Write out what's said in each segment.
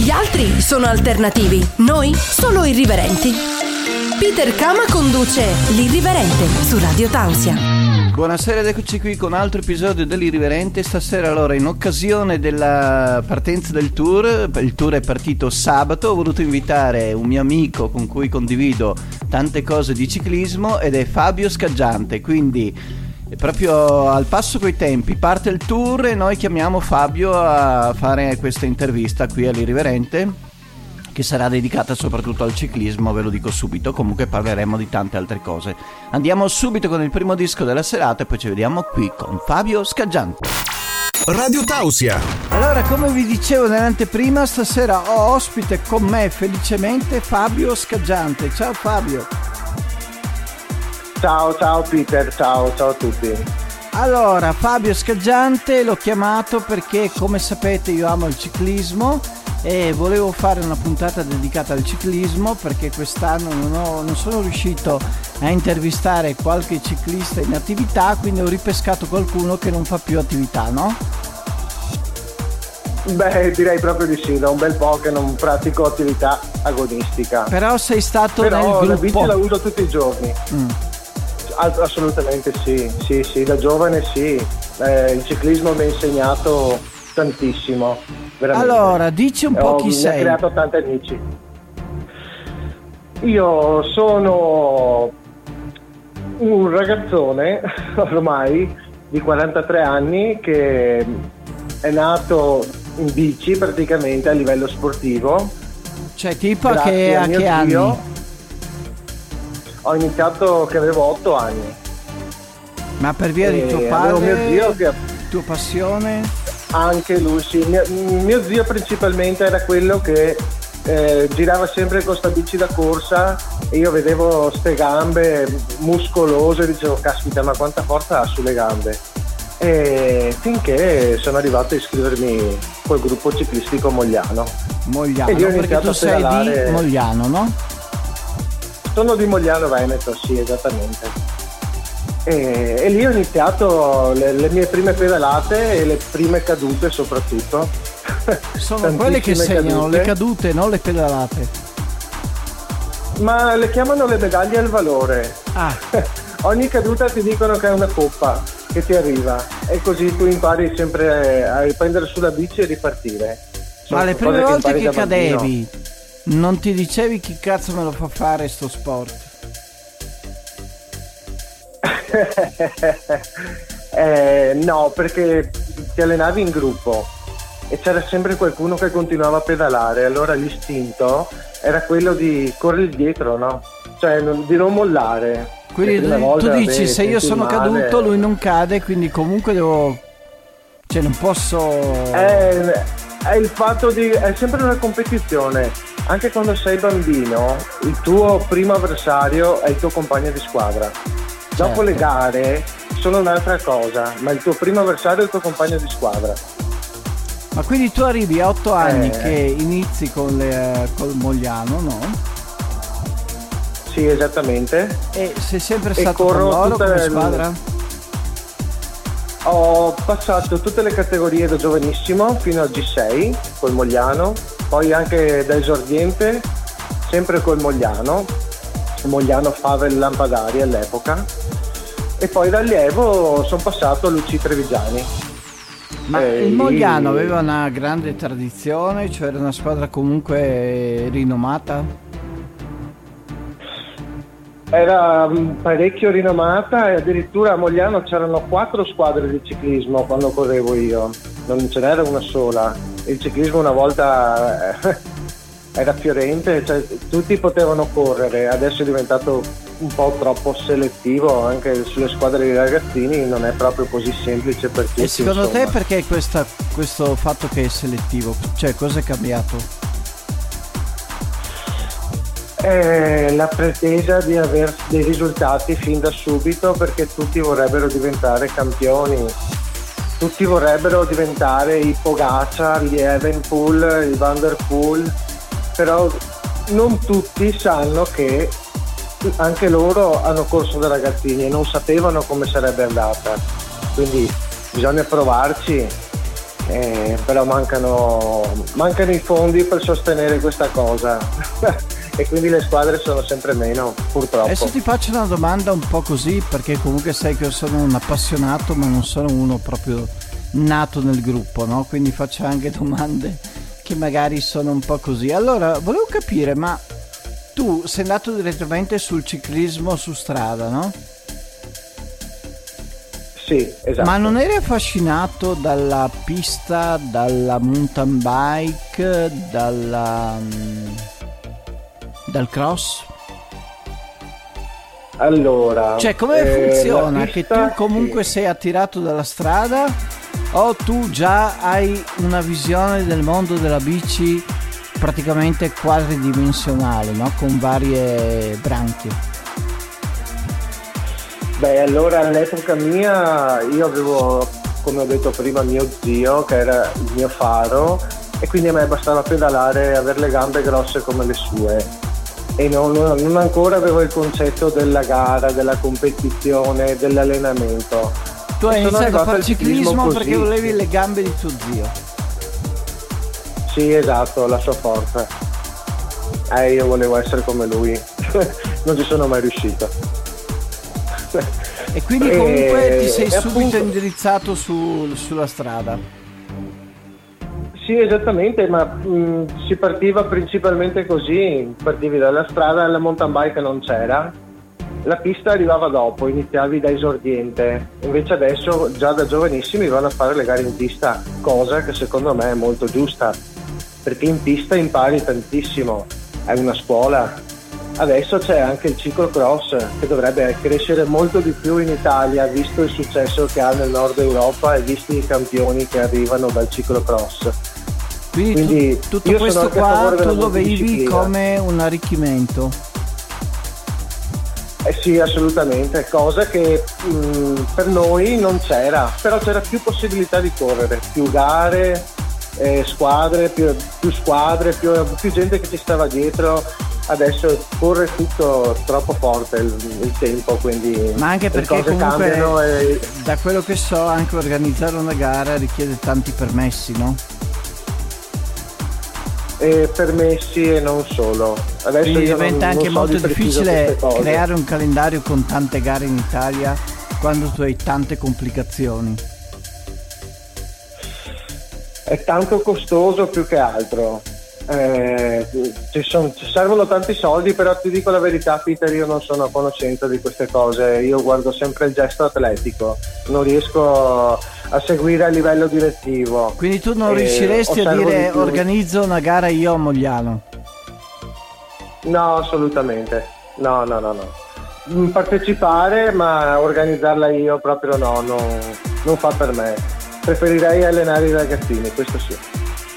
Gli altri sono alternativi, noi solo irriverenti. Peter Kama conduce L'Irriverente su Radio Tausia. Buonasera ed eccoci qui con altro episodio dell'Irriverente. Stasera allora in occasione della partenza del tour, il tour è partito sabato, ho voluto invitare un mio amico con cui condivido tante cose di ciclismo ed è Fabio Scaggiante, quindi proprio al passo coi tempi parte il tour e noi chiamiamo Fabio a fare questa intervista qui all'Irriverente che sarà dedicata soprattutto al ciclismo, ve lo dico subito, comunque parleremo di tante altre cose. Andiamo subito con il primo disco della serata e poi ci vediamo qui con Fabio Scaggiante. Radio Tausia. Allora, come vi dicevo nell'anteprima, stasera ho ospite con me felicemente Fabio Scaggiante. Ciao Fabio. Ciao, ciao Peter, ciao, ciao a tutti. Allora, Fabio Scaggiante l'ho chiamato perché, come sapete, io amo il ciclismo e volevo fare una puntata dedicata al ciclismo perché quest'anno non, ho, non, sono riuscito a intervistare qualche ciclista in attività, quindi ho ripescato qualcuno che non fa più attività, no? Beh, direi proprio di sì, da un bel po' che non pratico attività agonistica. Però sei stato Però nel gruppo. la bici la uso tutti i giorni. Mm. Assolutamente sì, sì, sì, da giovane sì. Eh, il ciclismo mi ha insegnato tantissimo. Veramente. Allora, dici un po' Ho, chi sei. Ho creato tanti amici. Io sono un ragazzone ormai di 43 anni che è nato in bici praticamente a livello sportivo. Cioè, tipo che, a che anni? Ho iniziato che avevo 8 anni. Ma per via di tuo padre? Mio zio che... Tua passione? Anche lui, sì. Mio, mio zio principalmente era quello che eh, girava sempre con sta bici da corsa e io vedevo ste gambe muscolose e dicevo caspita ma quanta forza ha sulle gambe e finché sono arrivato a iscrivermi col gruppo ciclistico Mogliano Mogliano, perché tu sei di Mogliano, no? Sono di Mogliano Veneto, sì, esattamente. E, e, lì ho iniziato le, le, mie prime pedalate e le prime cadute soprattutto. Sono quelle che segnano cadute. le cadute, non le pedalate. Ma le chiamano le medaglie al valore. Ah. Ogni caduta ti dicono che è una coppa che ti arriva e così tu impari sempre a riprendere sulla bici e ripartire. Sono Ma le prime volte che, che cadevi, non ti dicevi chi cazzo me lo fa fare sto sport? eh, no, perché ti allenavi in gruppo e c'era sempre qualcuno che continuava a pedalare, allora l'istinto era quello di correre dietro, no? Cioè non, di non mollare. Quindi tu, tu dici se io sono male. caduto lui non cade, quindi comunque devo... Cioè non posso... È, è il fatto di... è sempre una competizione. Anche quando sei bambino, il tuo primo avversario è il tuo compagno di squadra Dopo le certo. gare sono un'altra cosa, ma il tuo primo avversario è il tuo compagno di squadra. Ma quindi tu arrivi a 8 anni eh. che inizi con le, col Mogliano, no? Sì, esattamente. E sei sempre stato con loro come squadra? Ho passato tutte le categorie da giovanissimo fino al G6 col Mogliano, poi anche da esordiente sempre col Mogliano, Mogliano Favel Lampadari all'epoca e poi dall'Evo sono passato a Luci Trevigiani. Ma e il Mogliano aveva una grande tradizione, cioè era una squadra comunque rinomata? Era mm, parecchio rinomata e addirittura a Mogliano c'erano quattro squadre di ciclismo quando correvo io, non ce n'era una sola. Il ciclismo una volta eh, era fiorente, cioè, tutti potevano correre, adesso è diventato un po' troppo selettivo anche sulle squadre di ragazzini, non è proprio così semplice per tutti. E secondo insomma. te perché questa, questo fatto che è selettivo? Cioè cosa è cambiato? È la pretesa di avere dei risultati fin da subito perché tutti vorrebbero diventare campioni tutti vorrebbero diventare i Pogacar, gli Evenpool, i Vanderpool però non tutti sanno che anche loro hanno corso da ragazzini e non sapevano come sarebbe andata. Quindi bisogna provarci eh, però mancano, mancano i fondi per sostenere questa cosa e quindi le squadre sono sempre meno purtroppo. Adesso ti faccio una domanda un po' così perché comunque sai che io sono un appassionato ma non sono uno proprio nato nel gruppo, no? quindi faccio anche domande che magari sono un po' così. Allora, volevo capire, ma tu sei andato direttamente sul ciclismo su strada, no? Sì, esatto. Ma non eri affascinato dalla pista, dalla mountain bike, dalla, mm, dal cross? Allora, Cioè, come eh, funziona? Che tu comunque sì. sei attirato dalla strada o tu già hai una visione del mondo della bici praticamente quadridimensionale, no? Con varie branche. Beh, allora all'epoca mia io avevo, come ho detto prima, mio zio che era il mio faro e quindi a me bastava pedalare e avere le gambe grosse come le sue. E non, non ancora avevo il concetto della gara, della competizione, dell'allenamento. Tu hai iniziato a fare ciclismo così. perché volevi le gambe di tuo zio. Sì, esatto, la sua forza. Eh, io volevo essere come lui. non ci sono mai riuscito. E quindi comunque E- ti sei subito appunto- indirizzato su- sulla strada. Sì, esattamente, ma mh, si partiva principalmente così, partivi dalla strada, la mountain bike non c'era, la pista arrivava dopo, iniziavi da esordiente, invece adesso già da giovanissimi vanno a fare le gare in pista, cosa che secondo me è molto giusta, perché in pista impari tantissimo, è una scuola. Adesso c'è anche il ciclocross che dovrebbe crescere molto di più in Italia, visto il successo che ha nel nord Europa e visti i campioni che arrivano dal ciclocross. Quindi, tu- Quindi tutto io sono questo qua tu lo vedi come un arricchimento. Eh sì, assolutamente, cosa che mh, per noi non c'era, però c'era più possibilità di correre, più gare, eh, squadre, più, più squadre, più, più gente che ci stava dietro. Adesso corre tutto troppo forte il, il tempo, quindi Ma anche perché comunque e da quello che so anche organizzare una gara richiede tanti permessi, no? E permessi e non solo. Adesso Quindi non- diventa non anche so molto di difficile creare un calendario con tante gare in Italia quando tu hai tante complicazioni. È tanto costoso più che altro. Eh, ci, son- ci servono tanti soldi, però ti dico la verità, Peter, io non sono a conoscenza di queste cose. Io guardo sempre il gesto atletico, non riesco a seguire a livello direttivo. Quindi tu non riusciresti a dire di organizzo una gara io a Mogliano. No, assolutamente. No, no, no, no. Mm, Partecipare, ma organizzarla io proprio no, non, non fa per me. Preferirei allenare i ragazzini, questo sì.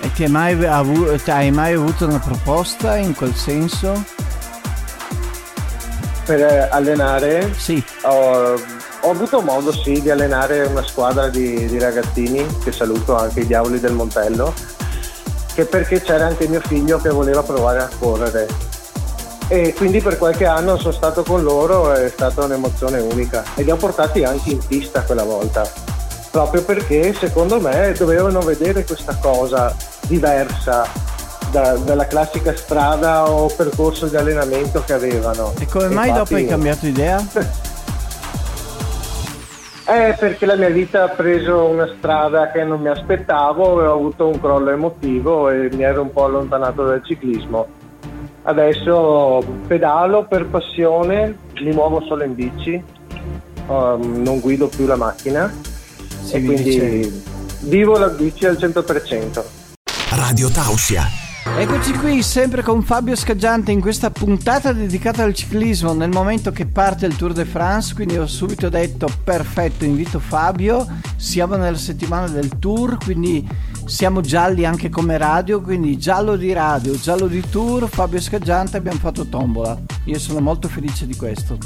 E ti hai mai, avu- hai mai avuto una proposta in quel senso? Per eh, allenare Sì. Ho, ho avuto modo sì di allenare una squadra di, di ragazzini, che saluto anche i Diavoli del Montello, che perché c'era anche mio figlio che voleva provare a correre. E quindi per qualche anno sono stato con loro, è stata un'emozione unica e li ho portati anche in pista quella volta, proprio perché secondo me dovevano vedere questa cosa diversa da- dalla classica strada o percorso di allenamento che avevano. E come mai dopo hai Infatti- cambiato idea? Eh, perché la mia vita ha preso una strada che non mi aspettavo e ho avuto un crollo emotivo e mi ero un po' allontanato dal ciclismo. Adesso pedalo per passione, mi muovo solo in bici, um, non guido più la macchina Sì, e quindi dicevi. vivo la bici al 100%. Radio Tausia. Eccoci qui sempre con Fabio Scaggiante in questa puntata dedicata al ciclismo nel momento che parte il Tour de France, quindi ho subito detto perfetto, invito Fabio, siamo nella settimana del Tour, quindi siamo gialli anche come radio, quindi giallo di radio, giallo di Tour, Fabio Scaggiante abbiamo fatto tombola, io sono molto felice di questo.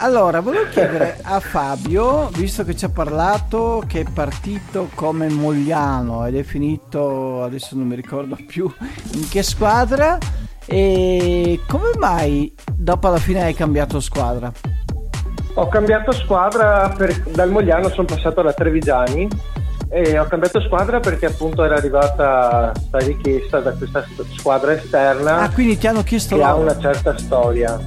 Allora, volevo chiedere a Fabio, visto che ci ha parlato che è partito come Mogliano ed è finito, adesso non mi ricordo più in che squadra, e come mai dopo alla fine hai cambiato squadra? Ho cambiato squadra, per- dal Mogliano sono passato alla Trevigiani E ho cambiato squadra perché appunto era arrivata questa richiesta da questa squadra esterna. Ah, quindi ti hanno chiesto che loro. ha una certa storia.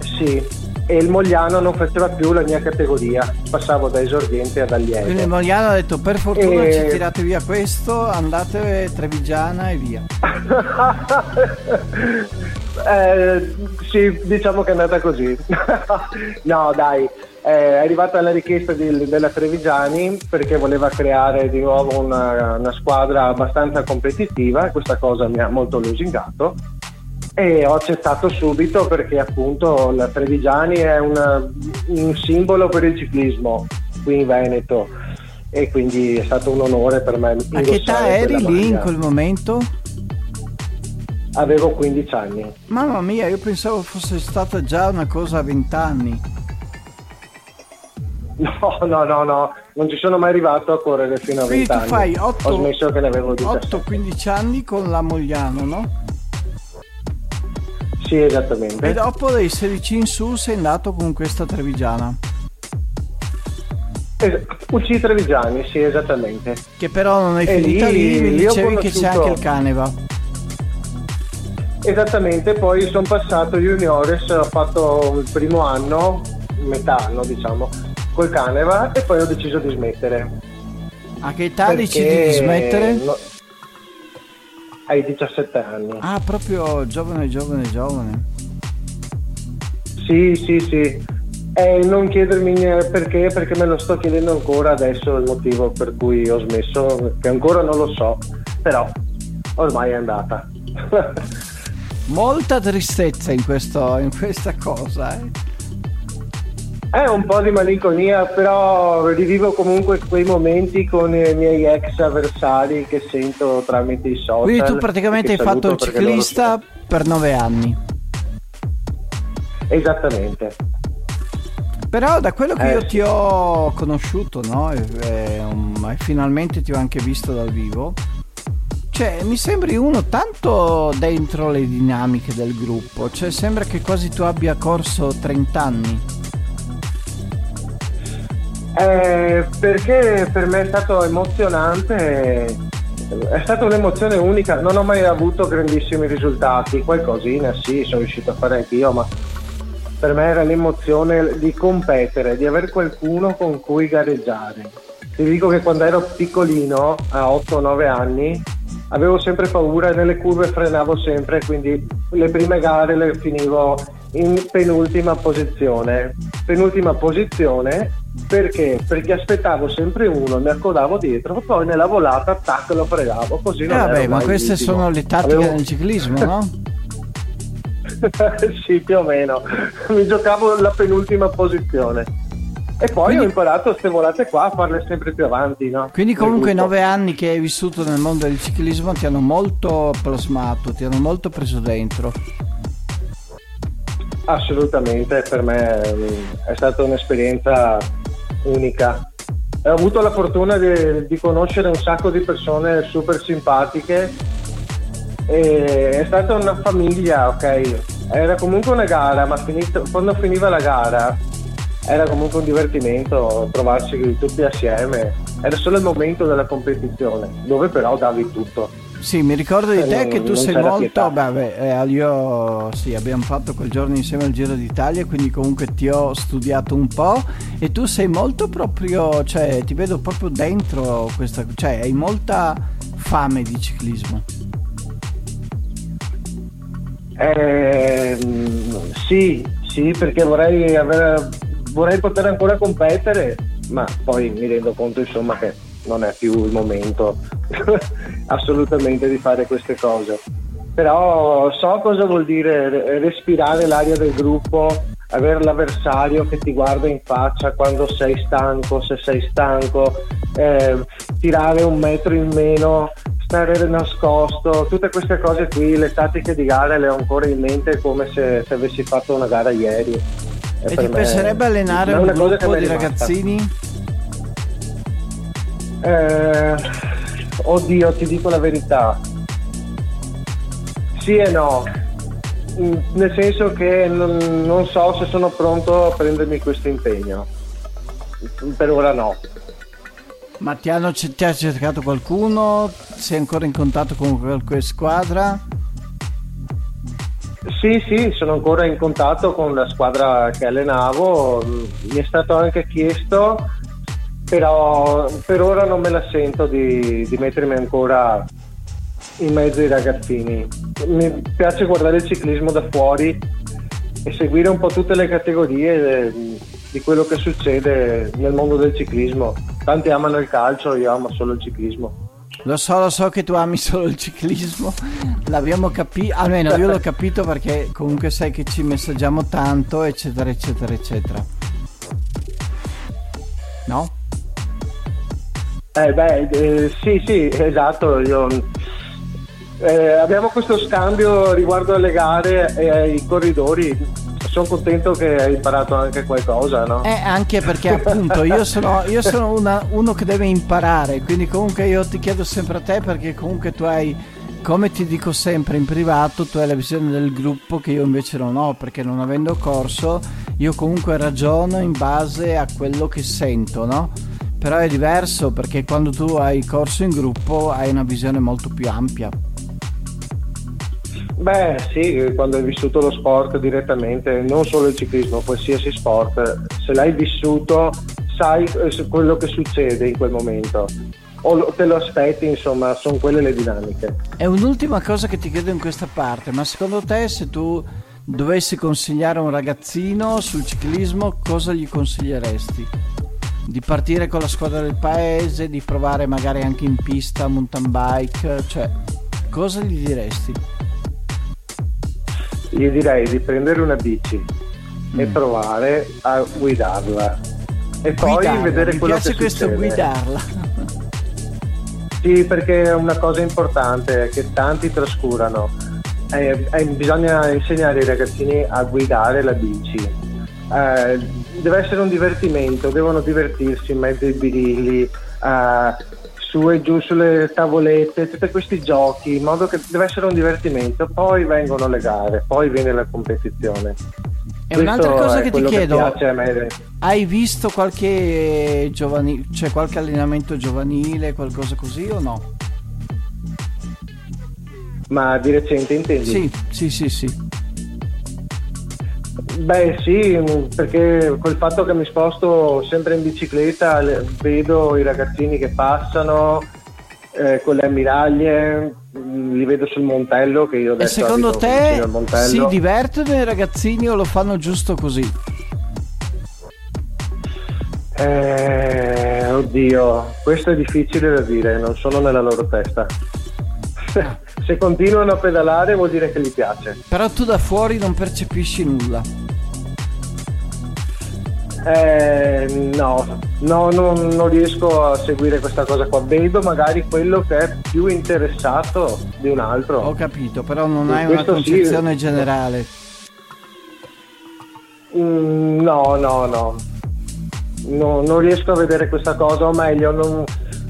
Sì, e il Mogliano non faceva più la mia categoria, passavo da esordiente ad allievo. Quindi il Mogliano ha detto per fortuna E- ci tirate via questo, andate Trevigiana e via. Eh, sì, diciamo che è andata così. no, dai, eh, è arrivata la richiesta di- della Trevigiani perché voleva creare di nuovo una, una squadra abbastanza competitiva questa cosa mi ha molto lusingato e ho accettato subito perché appunto la Trevigiani è una- un simbolo per il ciclismo qui in Veneto e quindi è stato un onore per me. A che età eri lì in quel momento? Avevo 15 anni. Mamma mia, io pensavo fosse stata già una cosa a 20 anni. No, no, no, no, non ci sono mai arrivato a correre fino a Quindi 20 tu anni. fai 8, Ho smesso che ne avevo 17. 8-15 anni con la Mogliano, no? Sì, esattamente. E dopo dai 16 in su sei andato con questa Trevigiana. Es- UC Trevigiani, sì, esattamente. Che però non è E finita lì- lì, mi dicevi che c'è anche il Caneva. Esattamente, poi sono passato juniores, ho fatto il primo anno, metà anno diciamo, col Caneva e poi ho deciso di smettere. A che età Perché decidi di smettere? no- ai 17 anni. Ah, proprio giovane, giovane, giovane. Sì, sì, sì. E non chiedermi perché, perché me lo sto chiedendo ancora adesso il motivo per cui ho smesso, che ancora non lo so, però ormai è andata. Molta tristezza in, questo, in questa cosa, eh. È un po' di malinconia, però rivivo comunque quei momenti con i miei ex avversari che sento tramite i social. Quindi tu praticamente hai fatto il ciclista per nove anni. Esattamente. Però da quello che Eh, io sì. ti ho conosciuto, no? E, e, um, e finalmente ti ho anche visto dal vivo. Cioè, mi sembri uno tanto dentro le dinamiche del gruppo. Cioè, sembra che quasi tu abbia corso 30 anni. Eh, perché per me è stato emozionante, è stata un'emozione unica, non ho mai avuto grandissimi risultati, qualcosina sì, sono riuscito a fare anch'io, ma per me era l'emozione di competere, di avere qualcuno con cui gareggiare. Ti dico che quando ero piccolino, a 8-9 anni, avevo sempre paura e nelle curve frenavo sempre, quindi le prime gare le finivo in penultima posizione. Penultima posizione perché? Perché aspettavo sempre uno, mi accodavo dietro, poi nella volata, tac, lo fregavo, così Eh, non vabbè, ero ma queste l'ultimo. sono le tattiche Avevo- del ciclismo, no? sì, più o meno. Mi giocavo la penultima posizione. E poi Quindi- ho imparato queste volate qua a farle sempre più avanti, no? Quindi comunque i nove anni che hai vissuto nel mondo del ciclismo ti hanno molto plasmato, ti hanno molto preso dentro. Assolutamente, per me mm, è stata un'esperienza unica. Ho avuto la fortuna di, di conoscere un sacco di persone super simpatiche e è stata una famiglia, ok? Era comunque una gara, ma finito- quando finiva la gara era comunque un divertimento trovarsi tutti assieme. Era solo il momento della competizione, dove però davi tutto. Sì, mi ricordo di Eh, te non- che tu sei molto. Beh, beh, eh, io sì, abbiamo fatto quel giorno insieme al Giro d'Italia, quindi comunque ti ho studiato un po'. E tu sei molto proprio, cioè, ti vedo proprio dentro questa. cioè, hai molta fame di ciclismo. Ehm, sì, sì, perché vorrei, avere, vorrei poter ancora competere, ma poi mi rendo conto insomma che non è più il momento assolutamente di fare queste cose. Però so cosa vuol dire re- respirare l'aria del gruppo, avere l'avversario che ti guarda in faccia quando sei stanco, se sei stanco, eh, tirare un metro in meno, stare nascosto, tutte queste cose qui, le tattiche di gara le ho ancora in mente come se, se avessi fatto una gara ieri. E, per ti me piacerebbe allenare un gruppo di rimasta. ragazzini? Eh, oddio, ti dico la verità. Sì e no. Mm, Nel senso che non, non so se sono pronto a prendermi questo impegno. Per ora no. Ma ti, hanno, ti ha cercato qualcuno? Sei ancora in contatto con qualche squadra? Sì, sì, sono ancora in contatto con la squadra che allenavo, mi è stato anche chiesto, però per ora non me la sento di, di mettermi ancora in mezzo ai ragazzini. Mi piace guardare il ciclismo da fuori e seguire un po' tutte le categorie di quello che succede nel mondo del ciclismo. Tanti amano il calcio, io amo solo il ciclismo. Lo so, lo so che tu ami solo il ciclismo, l'abbiamo capito, almeno io l'ho capito perché comunque sai che ci messaggiamo tanto, eccetera, eccetera, eccetera. No? Eh beh, eh, sì, sì, esatto, io, eh, abbiamo questo scambio riguardo alle gare e ai corridori, sono contento che hai imparato anche qualcosa, no? Eh, anche perché appunto io sono, io sono una, uno che deve imparare, quindi comunque io ti chiedo sempre a te perché comunque tu hai, come ti dico sempre in privato, tu hai la visione del gruppo che io invece non ho, perché non avendo corso io comunque ragiono in base a quello che sento, no? Però è diverso perché quando tu hai corso in gruppo hai una visione molto più ampia. Beh sì, quando hai vissuto lo sport direttamente, non solo il ciclismo, qualsiasi sport, se l'hai vissuto sai eh, quello che succede in quel momento o te lo aspetti, insomma, sono quelle le dinamiche. E un'ultima cosa che ti chiedo in questa parte, ma secondo te se tu dovessi consigliare a un ragazzino sul ciclismo, cosa gli consiglieresti? Di partire con la squadra del paese, di provare magari anche in pista mountain bike, cioè cosa gli diresti? gli direi di prendere una bici mm. e provare a guidarla e guidarla, poi vedere mi quello piace che questo succede. guidarla sì perché è una cosa importante che tanti trascurano eh, eh, bisogna insegnare ai ragazzini a guidare la bici eh, deve essere un divertimento devono divertirsi in mezzo ai birilli eh, su e giù sulle tavolette, tutti questi giochi, in modo che deve essere un divertimento, poi vengono le gare, poi viene la competizione. E un'altra cosa che ti chiedo, me. hai visto qualche giovanile, cioè qualche allenamento giovanile, qualcosa così o no? Ma di recente intendi? Sì, sì, sì, sì. Beh sì, perché col fatto che mi sposto sempre in bicicletta le- vedo i ragazzini che passano eh, con le ammiraglie, mh, li vedo sul Montello che io E adesso secondo abito te si divertono i ragazzini o lo fanno giusto così? Eh, oddio, questo è difficile da dire, non sono nella loro testa. Se continuano a pedalare vuol dire che gli piace. Però tu da fuori non percepisci nulla. Eh, no, no non, non riesco a seguire questa cosa qua. Vedo magari quello che è più interessato di un altro. Ho capito, però non hai una questo sì. concezione generale. Mm, no, no, no, No, Non riesco a vedere questa cosa, o meglio, non,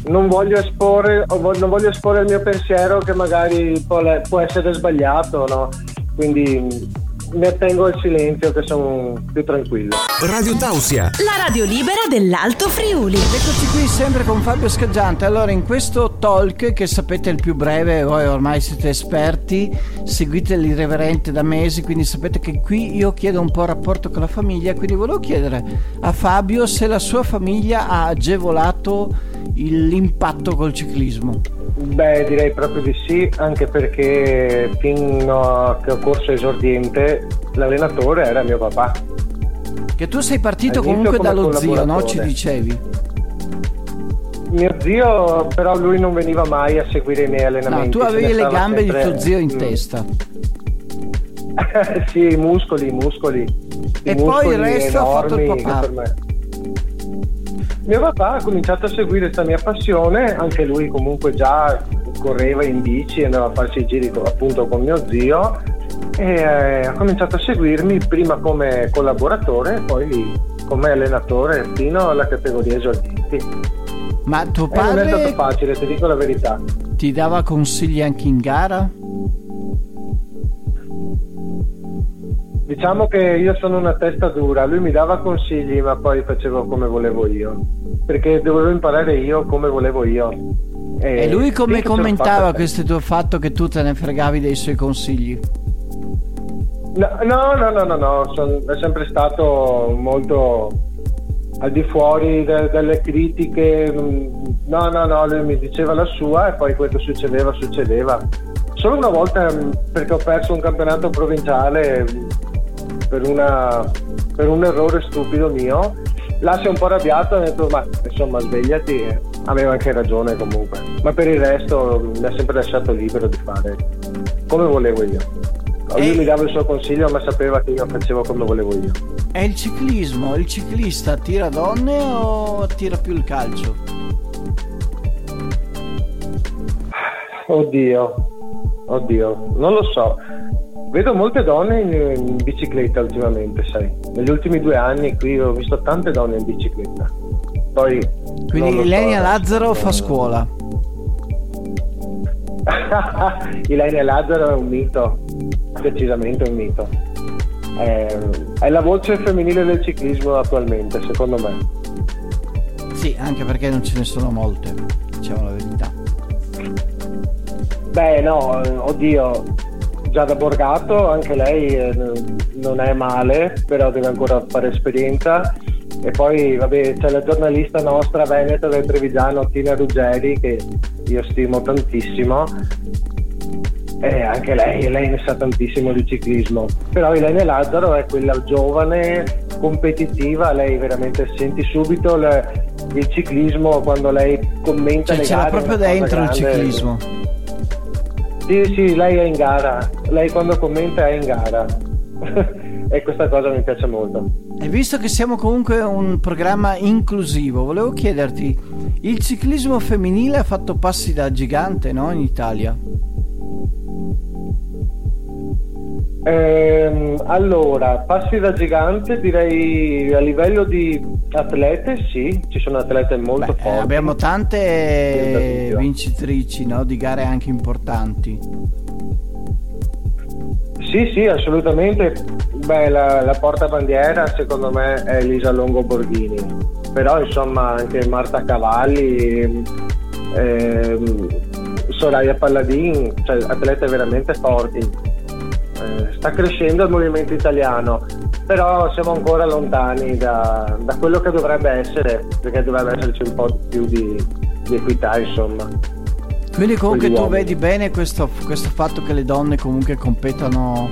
non voglio esporre, non voglio esporre il mio pensiero che magari può, può essere sbagliato, no? Quindi mi attengo al silenzio che sono più tranquillo. Radio Tausia, La radio libera dell'Alto Friuli. Eccoci qui sempre con Fabio Scaggiante. Allora, in questo talk, che sapete è il più breve, voi ormai siete esperti, seguite l'irreverente da mesi, quindi sapete che qui io chiedo un po' il rapporto con la famiglia, quindi volevo chiedere a Fabio se la sua famiglia ha agevolato l'impatto col ciclismo. Beh, direi proprio di sì, anche perché fino a che ho corso esordiente l'allenatore era mio papà. Che tu sei partito All'inizio comunque dallo zio, no? Ci dicevi. Mio zio, però lui non veniva mai a seguire i miei No, allenamenti. tu se avevi le gambe di sempre- tuo zio in Mm. testa. sì, i muscoli, i muscoli. E I poi muscoli il resto ha fatto il papà. Mio papà ha cominciato a seguire questa mia passione, anche lui comunque già correva in bici, andava a farsi i giri con- appunto con mio zio e eh, ha cominciato a seguirmi prima come collaboratore e poi come allenatore fino alla categoria esordienti. Ma tuo E non è stato padre facile, ti dico la verità. ti dava consigli anche in gara? Diciamo che io sono una testa dura, lui mi dava consigli ma poi facevo come volevo io, perché dovevo imparare io come volevo io. E, lui come commentava questo tuo fatto che tu te ne fregavi dei suoi consigli? No, no, no, no, no, no. Son, è sempre stato molto al di fuori de- delle critiche. No, no, no, lui mi diceva la sua e poi quello succedeva, succedeva. Solo una volta mm, perché ho perso un campionato provinciale per, una, per un errore stupido mio. Là si è un po' arrabbiato e ha detto ma insomma svegliati. Aveva anche ragione comunque. Ma per il resto mi ha sempre lasciato libero di fare come volevo io. Lui e... mi dava il suo consiglio ma sapeva che io facevo come volevo io. È il ciclismo, il ciclista tira donne o tira più il calcio? Oddio, oddio, non lo so. Vedo molte donne in, in, bicicletta ultimamente, sai. Negli ultimi due anni qui ho visto tante donne in bicicletta. Poi, Quindi Lenia so, Lazzaro fa scuola. Ilenia Lazzaro è un mito, decisamente un mito. È, è, la voce femminile del ciclismo attualmente, secondo me. Sì, anche perché non ce ne sono molte, diciamo la verità. Beh, no, oddio, già da Borgato, anche lei eh, non è male, però deve ancora fare esperienza. E poi, vabbè, c'è la giornalista nostra veneta del Trevigiano, Tina Ruggeri, che io stimo tantissimo. E anche lei, lei ne sa tantissimo di ciclismo. Però Ilene Lazzaro è quella giovane competitiva lei veramente senti subito le, il ciclismo quando lei commenta cioè, le ce gare proprio dentro il ciclismo sì sì lei è in gara. Lei quando commenta è in gara. E questa cosa mi piace molto. E visto che siamo comunque un programma inclusivo volevo chiederti il ciclismo femminile ha fatto passi da gigante no, in Italia? Ehm, allora, passi da gigante direi a livello di atlete sì, ci sono atlete molto Beh, forti. Abbiamo tante vincitrici no, di gare anche importanti. Sì, sì, assolutamente. Beh, la, la portabandiera secondo me è Elisa Longo Borghini però insomma anche Marta Cavalli, ehm, Soraya Palladin, cioè atlete veramente forti. Eh, sta crescendo il movimento italiano, però siamo ancora lontani da, da, quello che dovrebbe essere, perché dovrebbe esserci un po' più di, di equità, insomma. Quindi comunque tu vedi bene questo, questo, fatto che le donne comunque competano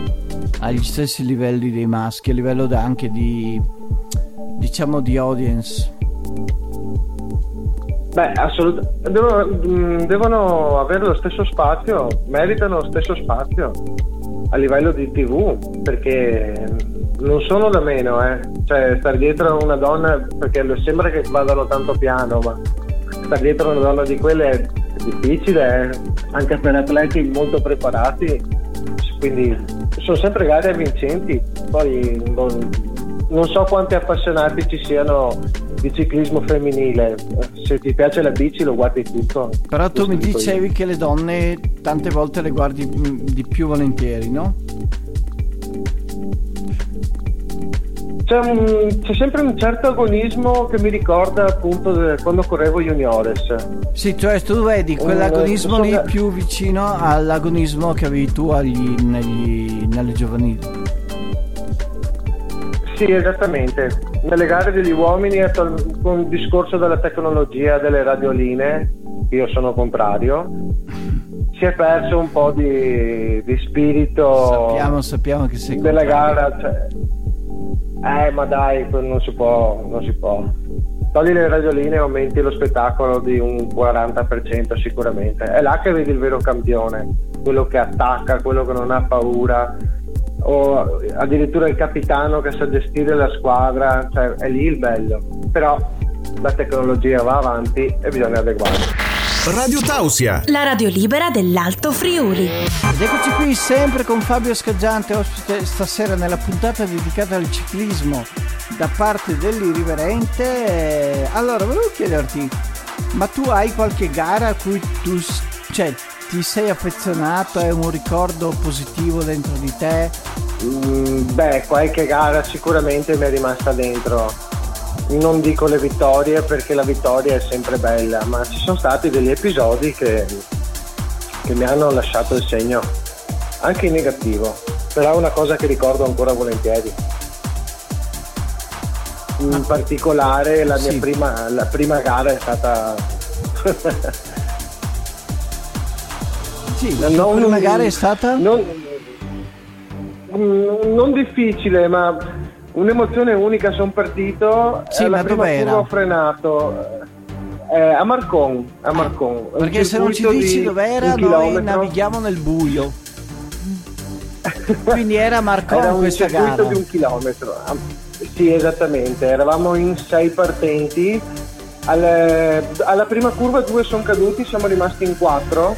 agli stessi livelli dei maschi, a livello anche di diciamo di audience? Beh, assolutamente. Devono, mm, devono, avere lo stesso spazio, meritano lo stesso spazio a livello di TV, perché non sono da meno, eh. Cioè, stare dietro a una donna, perché sembra che vadano tanto piano, ma stare dietro a una donna di quelle è difficile, eh. anche per atleti molto preparati. Quindi sono sempre gare vincenti. Poi non, non so quanti appassionati ci siano di ciclismo femminile. Se ti piace la bici lo guardi tutto. Però tu mi dicevi io. che le donne tante volte le guardi mm, di più volentieri, no? C'è, un, c'è, sempre un certo agonismo che mi ricorda appunto quando correvo juniores. Sì, cioè tu vedi quell'agonismo un, lì più vicino all'agonismo che avevi tu agli, negli, nelle giovanili. Sì, esattamente. Nelle gare degli uomini con il discorso della tecnologia delle radioline, io sono contrario, si è perso un po' di, di spirito sappiamo, sappiamo che sei della gara. Cioè, eh, ma dai, non si può, non si può. Togli le radioline e aumenti lo spettacolo di un 40% sicuramente. È là che vedi il vero campione, quello che attacca, quello che non ha paura o addirittura il capitano che sa gestire la squadra, cioè è lì il bello. Però la tecnologia va avanti e bisogna adeguarsi. Radio Tausia, la radio libera dell'Alto Friuli. Ed eccoci qui sempre con Fabio Scaggiante, ospite stasera nella puntata dedicata al ciclismo da parte dell'irriverente. Allora, volevo chiederti, ma tu hai qualche gara a cui tu cioè, ti sei affezionato, è un ricordo positivo dentro di te Mm, beh, qualche gara sicuramente mi è rimasta dentro. Non dico le vittorie perché la vittoria è sempre bella, ma ci sono stati degli episodi che, che mi hanno lasciato il segno, anche in negativo, però è una cosa che ricordo ancora volentieri. In particolare la mia Sì. prima, la prima gara è stata Sì, la Non- prima gara è stata? Non, mm, non difficile, ma un'emozione unica. Sono partito. Sì, eh, la ma prima curva ho frenato. eh, a Marcon, a Marcon. Un Perché se non ci dici di dov'era, noi navighiamo nel buio. Quindi era Marcon Era questa gara. di un chilometro. Ah, Sì, esattamente. Eravamo in sei partenti. Alle- alla prima curva due sono caduti, siamo rimasti in quattro.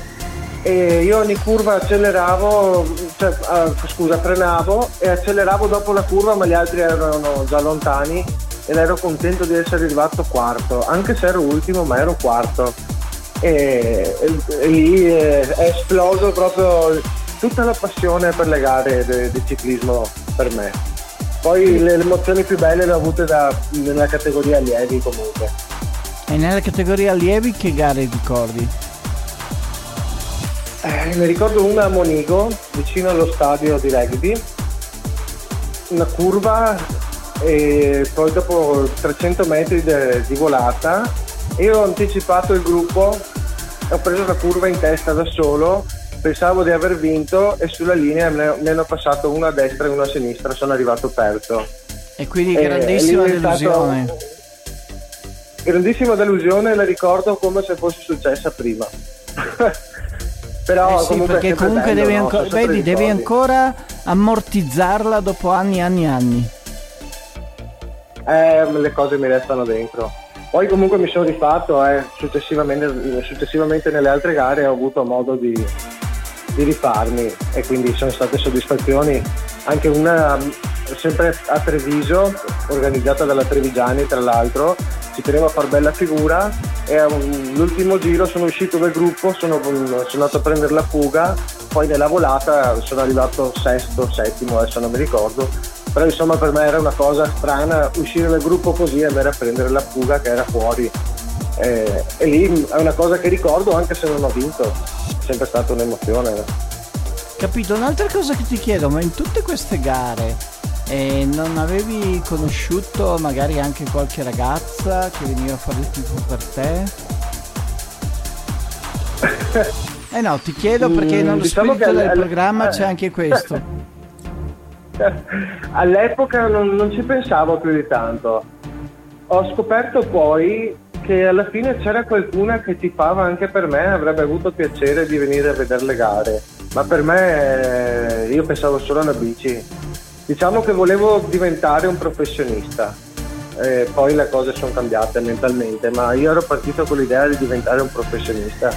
E io ogni curva acceleravo, cioè, ah, scusa, frenavo e acceleravo dopo la curva, ma gli altri erano già lontani ed ero contento di essere arrivato quarto, anche se ero ultimo, ma ero quarto. E, e- e lì eh, è esploso proprio tutta la passione per le gare di ciclismo per me. Poi le, le emozioni più belle le ho avute da- nella categoria allievi comunque. E nella categoria allievi che gare ricordi? Eh, ne ricordo una a Monigo, vicino allo stadio di rugby, una curva e poi dopo 300 metri de- di volata io ho anticipato il gruppo ho preso la curva in testa da solo, pensavo di aver vinto e sulla linea ne hanno passato uno a destra e uno a sinistra, sono arrivato terzo. E quindi Eh, grandissima stato- delusione. Grandissima delusione, la ricordo come se fosse successa prima. Però Eh sì, comunque perché comunque devi, anco- vedi, devi ancora ammortizzarla dopo anni e anni e anni. Eh, le cose mi restano dentro. Poi comunque mi sono rifatto, eh, successivamente, successivamente nelle altre gare ho avuto modo di, di rifarmi e quindi sono state soddisfazioni. Anche una sempre a Treviso, organizzata dalla Trevigiani tra l'altro, ci tenevo a far bella figura e l'ultimo giro sono uscito dal gruppo, sono, sono andato a prendere la fuga, poi nella volata sono arrivato sesto, settimo, adesso non mi ricordo, però insomma per me era una cosa strana uscire dal gruppo così e andare a prendere la fuga che era fuori. Eh, e lì è una cosa che ricordo anche se non ho vinto, è sempre stata un'emozione. Capito? Un'altra cosa che ti chiedo, ma in tutte queste gare eh, non avevi conosciuto magari anche qualche ragazza che veniva a fare il tifo per te? Eh no, ti chiedo perché Mm, nello diciamo spirito del programma eh. c'è anche questo. All'epoca non, non ci pensavo più di tanto. Ho scoperto poi che alla fine c'era qualcuna che tifava anche per me, avrebbe avuto piacere di venire a vedere le gare, ma per me eh, io pensavo solo alla bici. Diciamo che volevo diventare un professionista. Eh, poi le cose sono cambiate mentalmente, ma io ero partito con l'idea di diventare un professionista.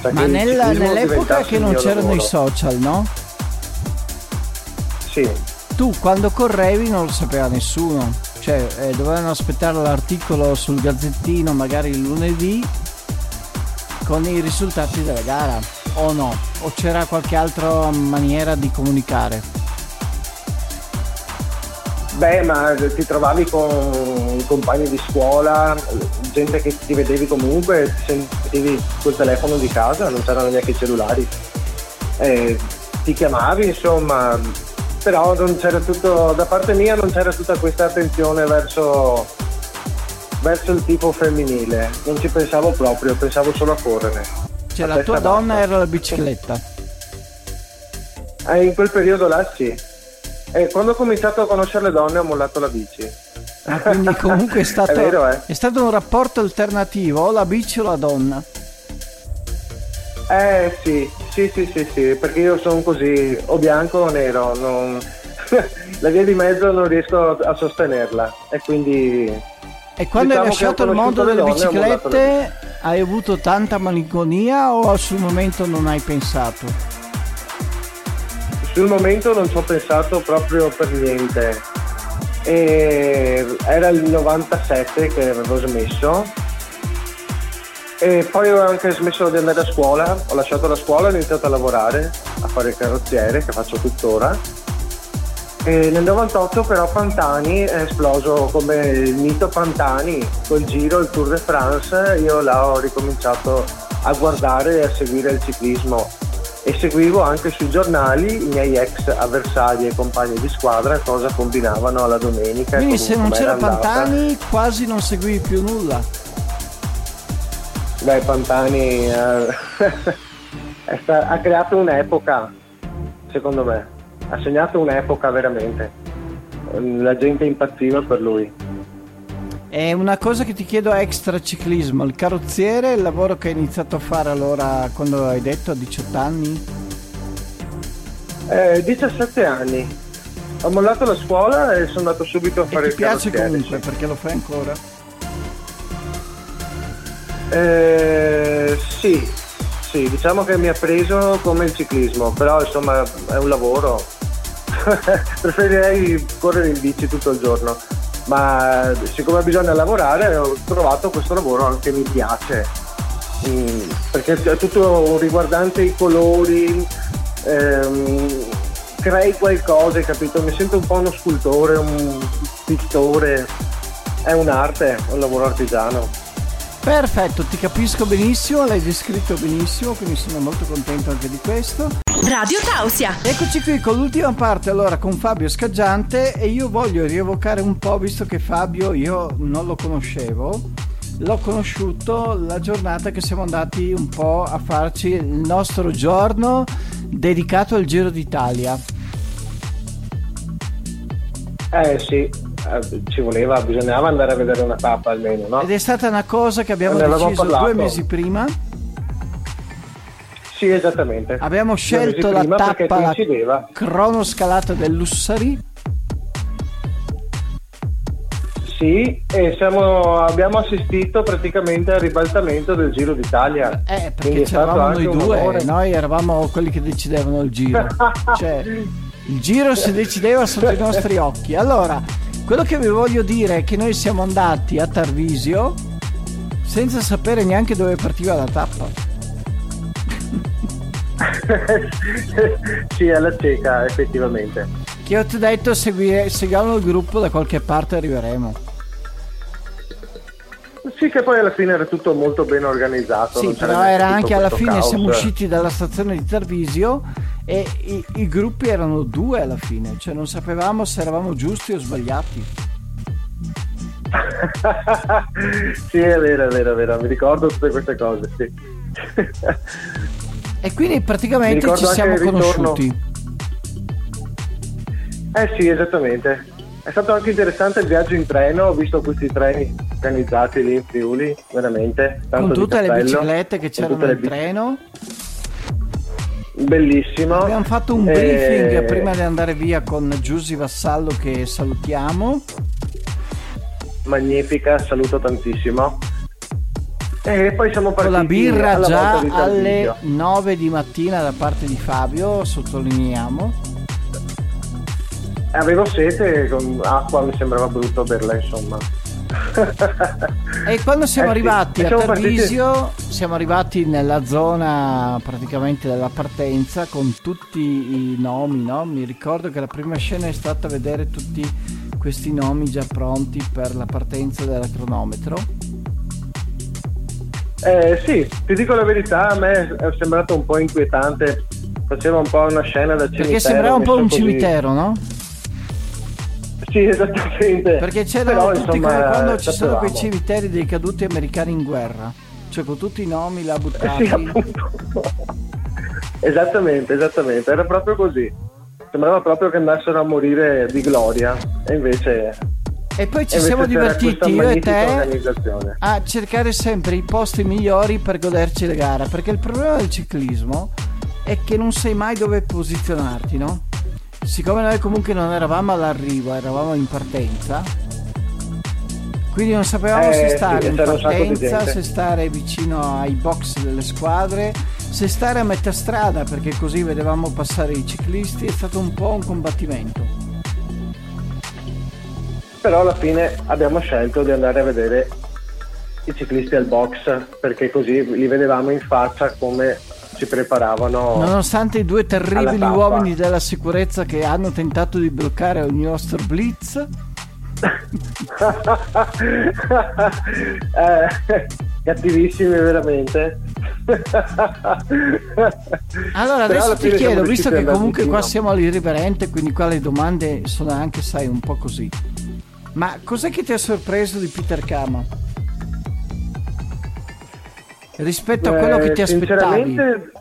Cioè Ma che nella- nell'epoca che non c'erano i lavoro. social, no? Sì, Tu quando correvi non lo sapeva nessuno, cioè eh, dovevano aspettare l'articolo sul gazzettino magari il lunedì con i risultati della gara, o no? O c'era qualche altra maniera di comunicare? Beh, ma ti trovavi con compagni di scuola, gente che ti vedevi comunque, ti sentivi col telefono di casa, non c'erano neanche i cellulari. Eh, ti chiamavi, insomma, però non c'era tutto, da parte mia non c'era tutta questa attenzione verso, verso il tipo femminile, non ci pensavo proprio, pensavo solo a correre. Cioè A la tua donna bassa. era la bicicletta. Eh, in quel periodo là sì. E quando ho cominciato a conoscere le donne ho mollato la bici. Ah, quindi comunque è stato, È vero, eh. è stato un rapporto alternativo, o la bici o la donna. Eh sì, sì, sì, sì, sì, perché io sono così, o bianco o nero, non- la via di mezzo non riesco a sostenerla e quindi E quando Diciamo hai lasciato il mondo delle donne, biciclette hai avuto tanta malinconia o sul momento non hai pensato? Sul momento non ci ho pensato proprio per niente. E era il 97 che avevo smesso. E poi ho anche smesso di andare a scuola, ho lasciato la scuola e ho iniziato a lavorare, a fare il carrozziere che faccio tuttora. E nel 98 però Pantani è esploso come il mito Pantani, col giro, il Tour de France, io là ho ricominciato a guardare e a seguire il ciclismo e seguivo anche sui giornali i miei ex avversari e compagni di squadra cosa combinavano alla domenica. Quindi se non c'era Pantani quasi non seguivi più nulla. Beh, Pantani eh, sta- ha creato un'epoca, secondo me ha segnato un'epoca veramente. La gente impazziva per lui. È una cosa che ti chiedo extra ciclismo, il carrozziere, il lavoro che hai iniziato a fare allora quando hai detto a 18 anni? Eh, 17 anni. Ho mollato la scuola e sono andato subito a fare e ti il carrozziere. piace comunque perché lo fai ancora? Eh, sì, sì, diciamo che mi ha preso come il ciclismo, però insomma è un lavoro, preferirei correre in bici tutto il giorno, ma siccome bisogna lavorare ho trovato questo lavoro che mi piace, mm, perché è tutto riguardante i colori, ehm, crei qualcosa, capito? Mi sento un po' uno scultore, un pittore, è un'arte, è un lavoro artigiano. Perfetto, ti capisco benissimo, l'hai descritto benissimo, quindi sono molto contento anche di questo. Radio Tausia. Eccoci qui con l'ultima parte allora con Fabio Scaggiante e io voglio rievocare un po' visto che Fabio io non lo conoscevo. L'ho conosciuto la giornata che siamo andati un po' a farci il nostro giorno dedicato al Giro d'Italia. Eh sì, eh, ci voleva, bisognava andare a vedere una tappa almeno, no? Ed è stata una cosa che abbiamo deciso due mesi prima. Sì, esattamente. Abbiamo scelto la tappa la cronoscalata del Lussari. Sì, e siamo, abbiamo assistito praticamente al ribaltamento del Giro d'Italia. Eh, perché c'eravamo noi due, noi eravamo quelli che decidevano il giro. cioè, il giro si decideva sotto i nostri occhi. Allora, quello che vi voglio dire è che noi siamo andati a Tarvisio senza sapere neanche dove partiva la tappa. sì, alla cieca, effettivamente. Che ho ti detto, seguire, seguiamo il gruppo, da qualche parte arriveremo. Sì, che poi alla fine era tutto molto ben organizzato. Sì, però era anche alla fine caos. siamo usciti dalla stazione di Tarvisio e i, i, gruppi erano due alla fine, cioè non sapevamo se eravamo giusti o sbagliati. sì, è vero, è vero, è vero, mi ricordo tutte queste cose, sì. e quindi praticamente ci siamo conosciuti. Eh sì, esattamente. È stato anche interessante il viaggio in treno, ho visto questi treni organizzati lì in Friuli, veramente. Con tutte le biciclette che c'erano nel treno bellissimo. Abbiamo fatto un briefing e... prima di andare via con Giusy Vassallo che salutiamo. Magnifica, saluto tantissimo. E poi siamo partiti con la birra già alle 9 di mattina da parte di Fabio, sottolineiamo. Avevo sete con acqua, mi sembrava brutto berla, insomma e quando siamo eh arrivati sì, a Tarvisio partiti... siamo arrivati nella zona praticamente della partenza con tutti i nomi no? mi ricordo che la prima scena è stata vedere tutti questi nomi già pronti per la partenza del cronometro eh, sì, ti dico la verità, a me è sembrato un po' inquietante, faceva un po' una scena da cimitero. Perché sembrava un po' un così... cimitero, no? Sì, esattamente. Perché c'erano Però, tutti insomma, come quando ci sono quei cimiteri dei caduti americani in guerra. Cioè con tutti i nomi là buttati. Sì, appunto. esattamente, esattamente. Era proprio così. Sembrava proprio che andassero a morire di gloria. E invece e poi ci siamo divertiti io e te a cercare sempre i posti migliori per goderci la gara. Perché il problema del ciclismo è che non sai mai dove posizionarti, no? siccome noi comunque non eravamo all'arrivo, eravamo in partenza, quindi non sapevamo eh, se stare sì, in partenza, se stare vicino ai box delle squadre, se stare a metà strada perché così vedevamo passare i ciclisti, è stato un po' un combattimento. Però alla fine abbiamo scelto di andare a vedere i ciclisti al box perché così li vedevamo in faccia come ci preparavano. Nonostante i due terribili uomini della sicurezza che hanno tentato di bloccare il nostro blitz. Eh, cattivissimi veramente. Allora, Però adesso ti chiedo, visto che comunque qua siamo all'irriverente, quindi qua le domande sono anche, sai, un po' così. Ma cos'è che ti ha sorpreso di Peter Kama? Rispetto a quello che Eh, ti aspettavi. Sinceramente,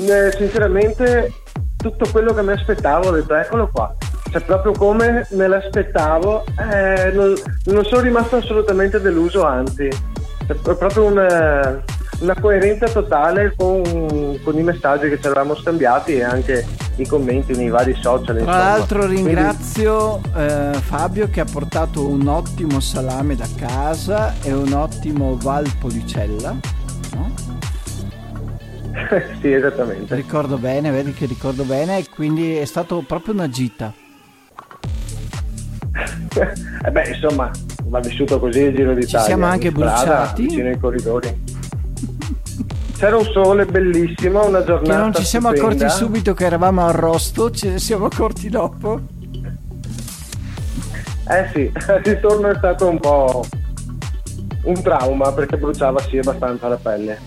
eh, sinceramente, tutto quello che mi aspettavo, ho detto eccolo qua. Cioè, proprio come me l'aspettavo, eh, non, non sono rimasto assolutamente deluso, anzi, è pro- proprio una, una coerenza totale con, con i messaggi che ci eravamo scambiati e anche i commenti nei vari social. Tra l'altro Quindi- ringrazio eh, Fabio che ha portato un ottimo salame da casa e un ottimo Valpolicella. No? sì, esattamente. Ricordo bene, vedi che ricordo bene, quindi è stato proprio una gita. eh beh, insomma, va vissuto così il Giro d'Italia. siamo anche strada, bruciati. Vicino ai corridori. C'era un sole bellissimo, una giornata Che non ci siamo stupenda. accorti subito che eravamo a Rosto, ce ne siamo accorti dopo. Eh sì, il ritorno è stato un po' un trauma perché bruciava sì abbastanza la pelle.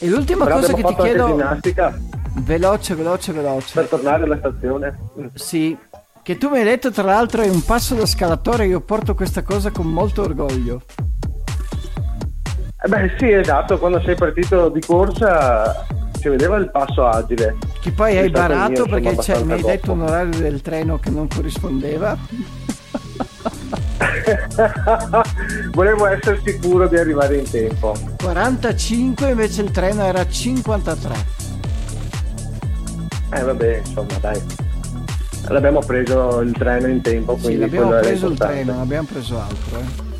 E l'ultima Però cosa che ti chiedo, ginnastica veloce, veloce, veloce. per tornare alla stazione. Sì, che tu mi hai detto tra l'altro è un passo da scalatore, io porto questa cosa con molto orgoglio. Eh beh sì, esatto, quando sei partito di corsa si vedeva il passo agile. Che poi hai barato mio, perché mi hai abbastanza detto un orario del treno che non corrispondeva. Volevo essere sicuro di arrivare in tempo. 45 invece il treno era 53. Eh vabbè, insomma, dai. L'abbiamo preso il treno in tempo, Sì, quindi l'abbiamo quello era preso il treno, non abbiamo preso altro, eh.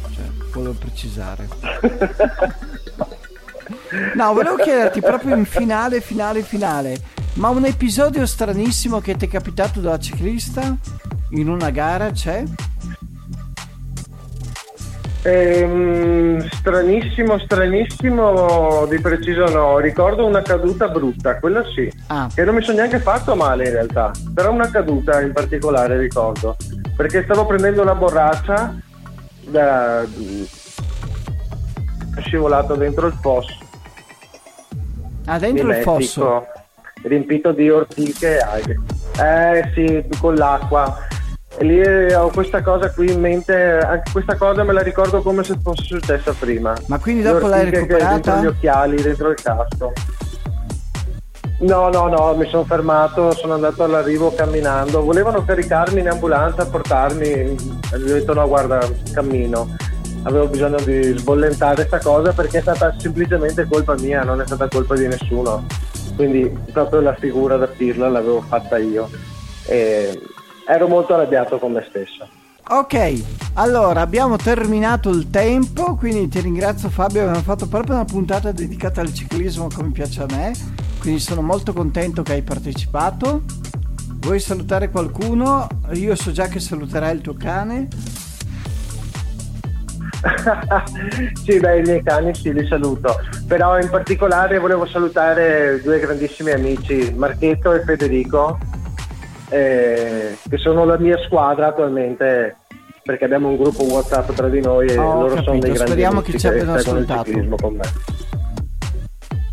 Volevo precisare. No, volevo chiederti proprio in finale, finale, finale. Ma un episodio stranissimo che ti è capitato da ciclista? In una gara c'è? Ehm, stranissimo, stranissimo, di preciso no. Ricordo una caduta brutta, quella sì. Ah, Che non mi sono neanche fatto male in realtà, però una caduta in particolare ricordo. Perché stavo prendendo una borraccia, da... è scivolato dentro il fosso. ah dentro il fosso. riempito di ortiche e alghe. Eh sì, con l'acqua. E lì eh, ho questa cosa qui in mente, anche questa cosa me la ricordo come se fosse successa prima. Ma quindi dopo l'hai che- Dentro recuperata? gli occhiali, dentro il casco. No, no, no, mi sono fermato, sono andato all'arrivo camminando. Volevano caricarmi in ambulanza, portarmi. Gli ho detto no, guarda, cammino. Avevo bisogno di sbollentare questa cosa perché è stata semplicemente colpa mia, non è stata colpa di nessuno. Quindi proprio la figura da pirla l'avevo fatta io. E ero molto arrabbiato con me stesso. Ok, allora abbiamo terminato il tempo, quindi ti ringrazio Fabio, abbiamo fatto proprio una puntata dedicata al ciclismo come piace a me, quindi sono molto contento che hai partecipato. Vuoi salutare qualcuno? Io so già che saluterai il tuo cane. sì, beh, i miei cani sì, li saluto. Però in particolare volevo salutare due grandissimi amici, Marchetto e Federico, eh, che sono la mia squadra attualmente, perché abbiamo un gruppo WhatsApp tra di noi e Oh, loro sono capito, dei grandi speriamo che ci abbiano ascoltato. con me.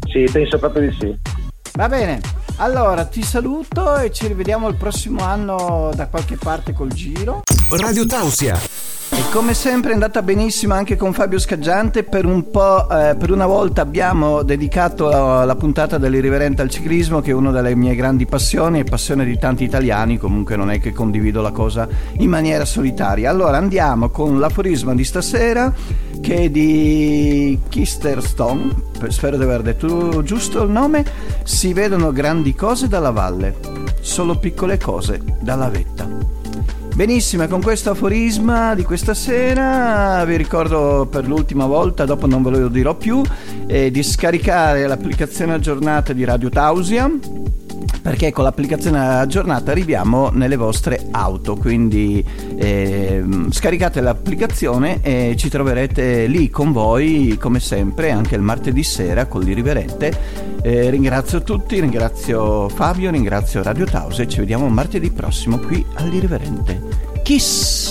Sì, penso proprio di sì. Va bene, allora ti saluto e ci rivediamo il prossimo anno da qualche parte col giro. Radio Tausia. Come sempre è andata benissimo anche con Fabio Scaggiante. Per un eh, per una volta abbiamo dedicato la, la puntata dell'irriverente al ciclismo, che è una delle mie grandi passioni e passione di tanti italiani. Comunque non è che condivido la cosa in maniera solitaria. Allora andiamo con l'aforisma di stasera, che è di Kister Stone. Spero di aver detto giusto il nome. Si vedono grandi cose dalla valle, solo piccole cose dalla vetta. Benissimo, con questo aforisma di questa sera vi ricordo per l'ultima volta, dopo non ve lo dirò più, eh, di scaricare l'applicazione aggiornata di Radio Tausia perché con l'applicazione aggiornata arriviamo nelle vostre auto, quindi eh, scaricate l'applicazione e ci troverete lì con voi come sempre anche il martedì sera con l'irriverente. Eh, ringrazio tutti, ringrazio Fabio, ringrazio Radio Tause e ci vediamo martedì prossimo qui all'irriverente. Kiss!